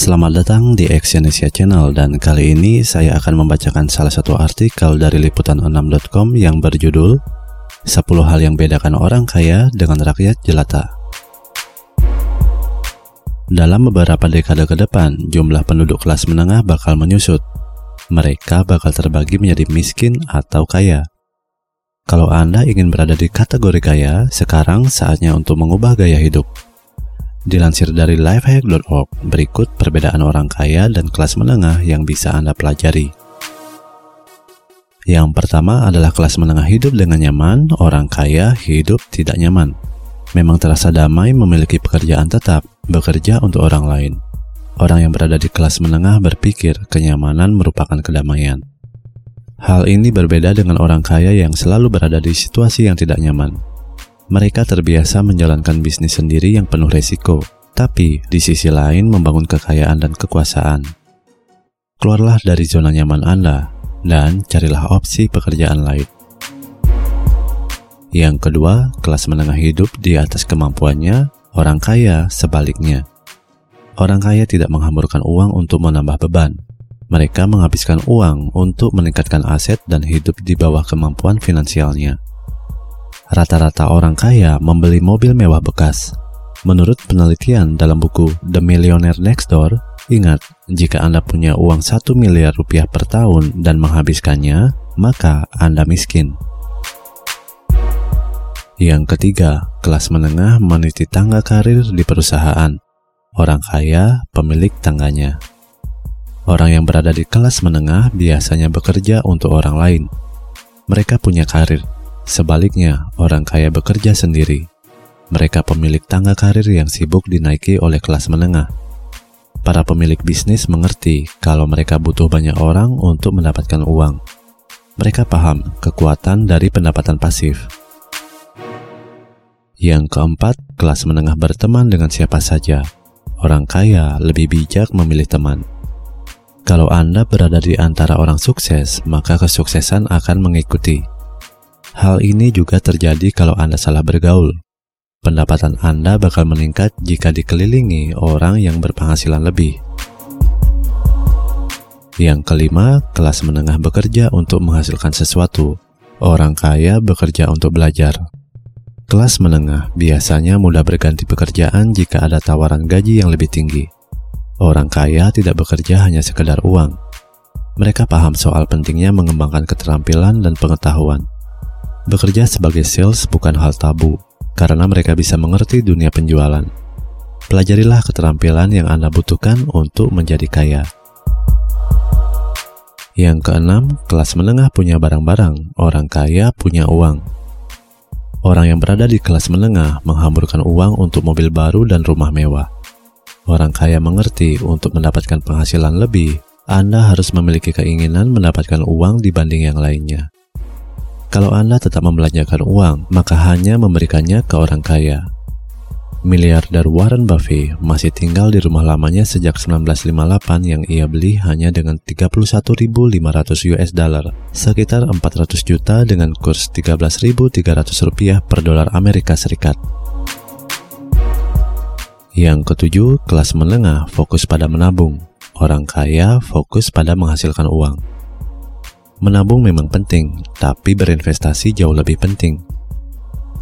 Selamat datang di Exyonesia Channel dan kali ini saya akan membacakan salah satu artikel dari liputan6.com yang berjudul 10 hal yang bedakan orang kaya dengan rakyat jelata. Dalam beberapa dekade ke depan, jumlah penduduk kelas menengah bakal menyusut. Mereka bakal terbagi menjadi miskin atau kaya. Kalau Anda ingin berada di kategori kaya, sekarang saatnya untuk mengubah gaya hidup. Dilansir dari lifehack.org, berikut perbedaan orang kaya dan kelas menengah yang bisa Anda pelajari. Yang pertama adalah kelas menengah hidup dengan nyaman, orang kaya hidup tidak nyaman. Memang terasa damai memiliki pekerjaan tetap, bekerja untuk orang lain. Orang yang berada di kelas menengah berpikir kenyamanan merupakan kedamaian. Hal ini berbeda dengan orang kaya yang selalu berada di situasi yang tidak nyaman, mereka terbiasa menjalankan bisnis sendiri yang penuh resiko, tapi di sisi lain membangun kekayaan dan kekuasaan. Keluarlah dari zona nyaman Anda dan carilah opsi pekerjaan lain. Yang kedua, kelas menengah hidup di atas kemampuannya, orang kaya sebaliknya. Orang kaya tidak menghamburkan uang untuk menambah beban. Mereka menghabiskan uang untuk meningkatkan aset dan hidup di bawah kemampuan finansialnya. Rata-rata orang kaya membeli mobil mewah bekas. Menurut penelitian dalam buku The Millionaire Next Door, ingat, jika Anda punya uang 1 miliar rupiah per tahun dan menghabiskannya, maka Anda miskin. Yang ketiga, kelas menengah meniti tangga karir di perusahaan. Orang kaya, pemilik tangganya. Orang yang berada di kelas menengah biasanya bekerja untuk orang lain. Mereka punya karir, Sebaliknya, orang kaya bekerja sendiri. Mereka pemilik tangga karir yang sibuk dinaiki oleh kelas menengah. Para pemilik bisnis mengerti kalau mereka butuh banyak orang untuk mendapatkan uang. Mereka paham kekuatan dari pendapatan pasif. Yang keempat, kelas menengah berteman dengan siapa saja. Orang kaya lebih bijak memilih teman. Kalau Anda berada di antara orang sukses, maka kesuksesan akan mengikuti. Hal ini juga terjadi kalau Anda salah bergaul. Pendapatan Anda bakal meningkat jika dikelilingi orang yang berpenghasilan lebih. Yang kelima, kelas menengah bekerja untuk menghasilkan sesuatu. Orang kaya bekerja untuk belajar. Kelas menengah biasanya mudah berganti pekerjaan jika ada tawaran gaji yang lebih tinggi. Orang kaya tidak bekerja hanya sekedar uang. Mereka paham soal pentingnya mengembangkan keterampilan dan pengetahuan. Bekerja sebagai sales bukan hal tabu, karena mereka bisa mengerti dunia penjualan. Pelajarilah keterampilan yang Anda butuhkan untuk menjadi kaya. Yang keenam, kelas menengah punya barang-barang, orang kaya punya uang. Orang yang berada di kelas menengah menghamburkan uang untuk mobil baru dan rumah mewah. Orang kaya mengerti untuk mendapatkan penghasilan lebih, Anda harus memiliki keinginan mendapatkan uang dibanding yang lainnya. Kalau Anda tetap membelanjakan uang, maka hanya memberikannya ke orang kaya. Miliarder Warren Buffett masih tinggal di rumah lamanya sejak 1958 yang ia beli hanya dengan 31.500 US dollar, sekitar 400 juta dengan kurs 13.300 rupiah per dolar Amerika Serikat. Yang ketujuh, kelas menengah fokus pada menabung. Orang kaya fokus pada menghasilkan uang. Menabung memang penting, tapi berinvestasi jauh lebih penting.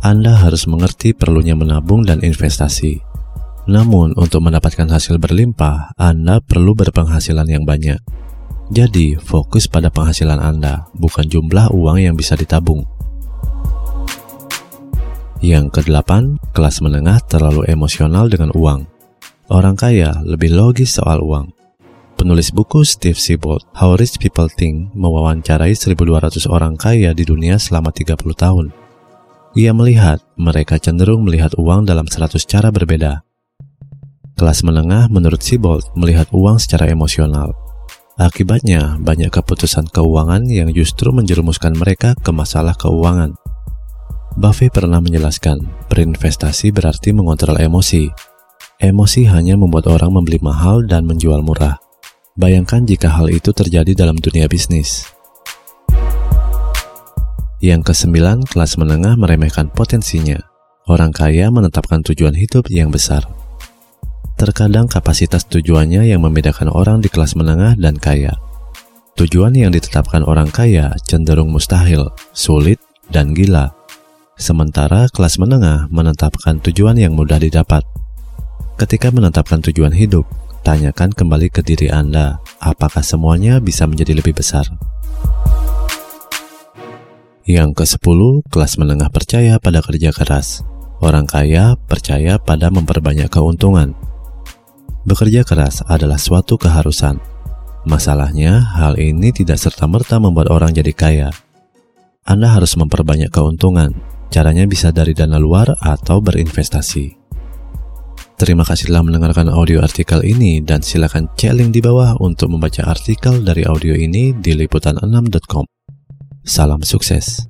Anda harus mengerti perlunya menabung dan investasi. Namun, untuk mendapatkan hasil berlimpah, Anda perlu berpenghasilan yang banyak. Jadi, fokus pada penghasilan Anda, bukan jumlah uang yang bisa ditabung. Yang kedelapan, kelas menengah terlalu emosional dengan uang. Orang kaya lebih logis soal uang. Penulis buku Steve Siebold, How Rich People Think, mewawancarai 1.200 orang kaya di dunia selama 30 tahun. Ia melihat mereka cenderung melihat uang dalam 100 cara berbeda. Kelas menengah menurut Siebold melihat uang secara emosional. Akibatnya, banyak keputusan keuangan yang justru menjerumuskan mereka ke masalah keuangan. Buffett pernah menjelaskan, berinvestasi berarti mengontrol emosi. Emosi hanya membuat orang membeli mahal dan menjual murah. Bayangkan jika hal itu terjadi dalam dunia bisnis. Yang kesembilan, kelas menengah meremehkan potensinya. Orang kaya menetapkan tujuan hidup yang besar. Terkadang kapasitas tujuannya yang membedakan orang di kelas menengah dan kaya. Tujuan yang ditetapkan orang kaya cenderung mustahil, sulit, dan gila. Sementara kelas menengah menetapkan tujuan yang mudah didapat. Ketika menetapkan tujuan hidup, tanyakan kembali ke diri Anda, apakah semuanya bisa menjadi lebih besar? Yang ke-10, kelas menengah percaya pada kerja keras. Orang kaya percaya pada memperbanyak keuntungan. Bekerja keras adalah suatu keharusan. Masalahnya, hal ini tidak serta-merta membuat orang jadi kaya. Anda harus memperbanyak keuntungan. Caranya bisa dari dana luar atau berinvestasi. Terima kasih telah mendengarkan audio artikel ini dan silakan cek link di bawah untuk membaca artikel dari audio ini di liputan6.com. Salam sukses.